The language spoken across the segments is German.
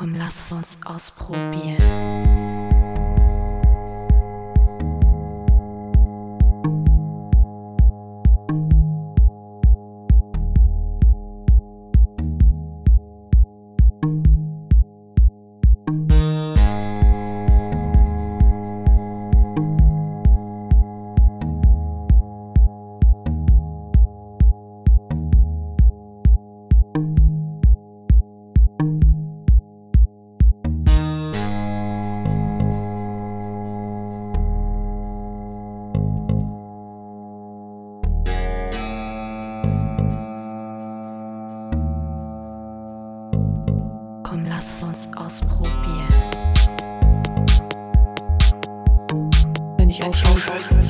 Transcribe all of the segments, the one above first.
Komm, lass es uns ausprobieren. Uns ausprobieren. Wenn ich aufhöre.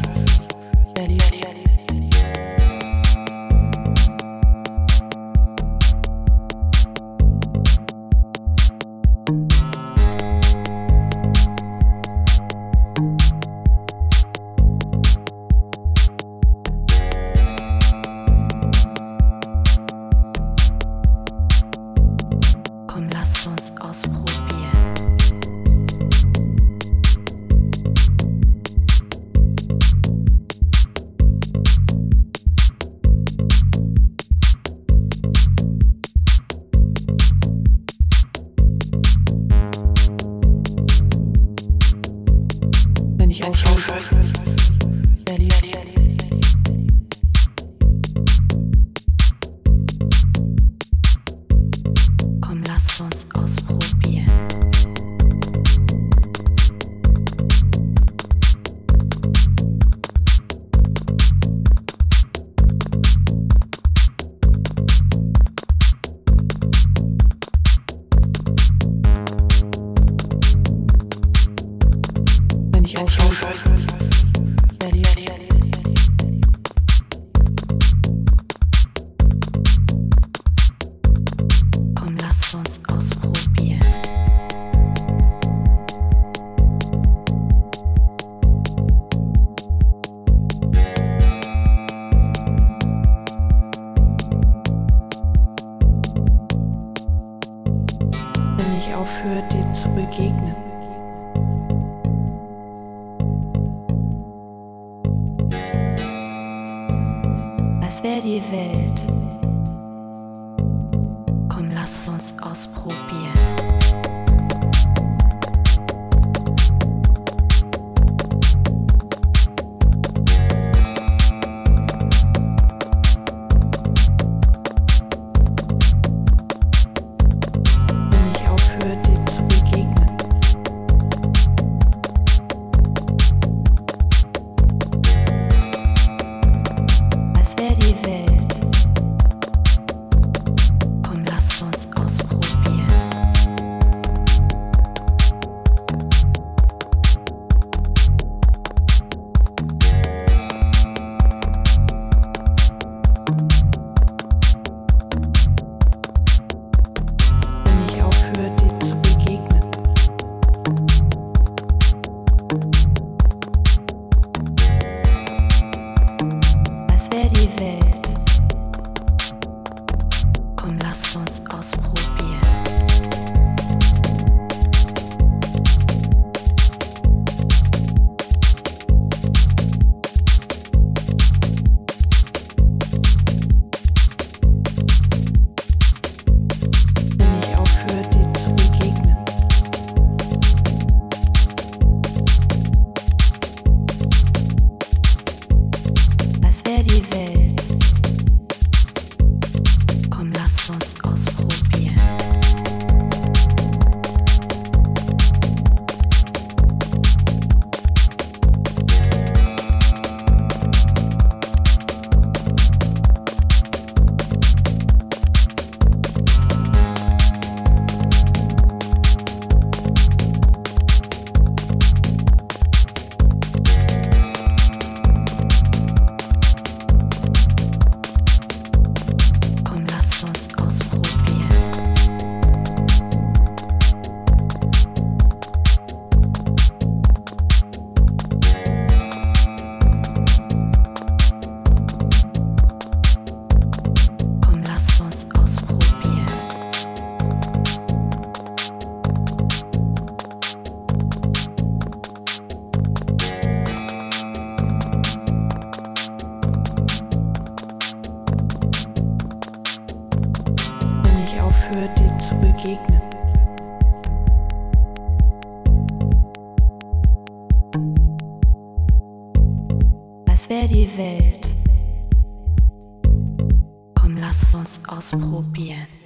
So you. ich aufhöre, dem zu begegnen. Was wäre die Welt? Komm, lass es uns ausprobieren. Seefeld. Aufhört dir zu begegnen. Als wäre die Welt. Komm, lass es uns ausprobieren.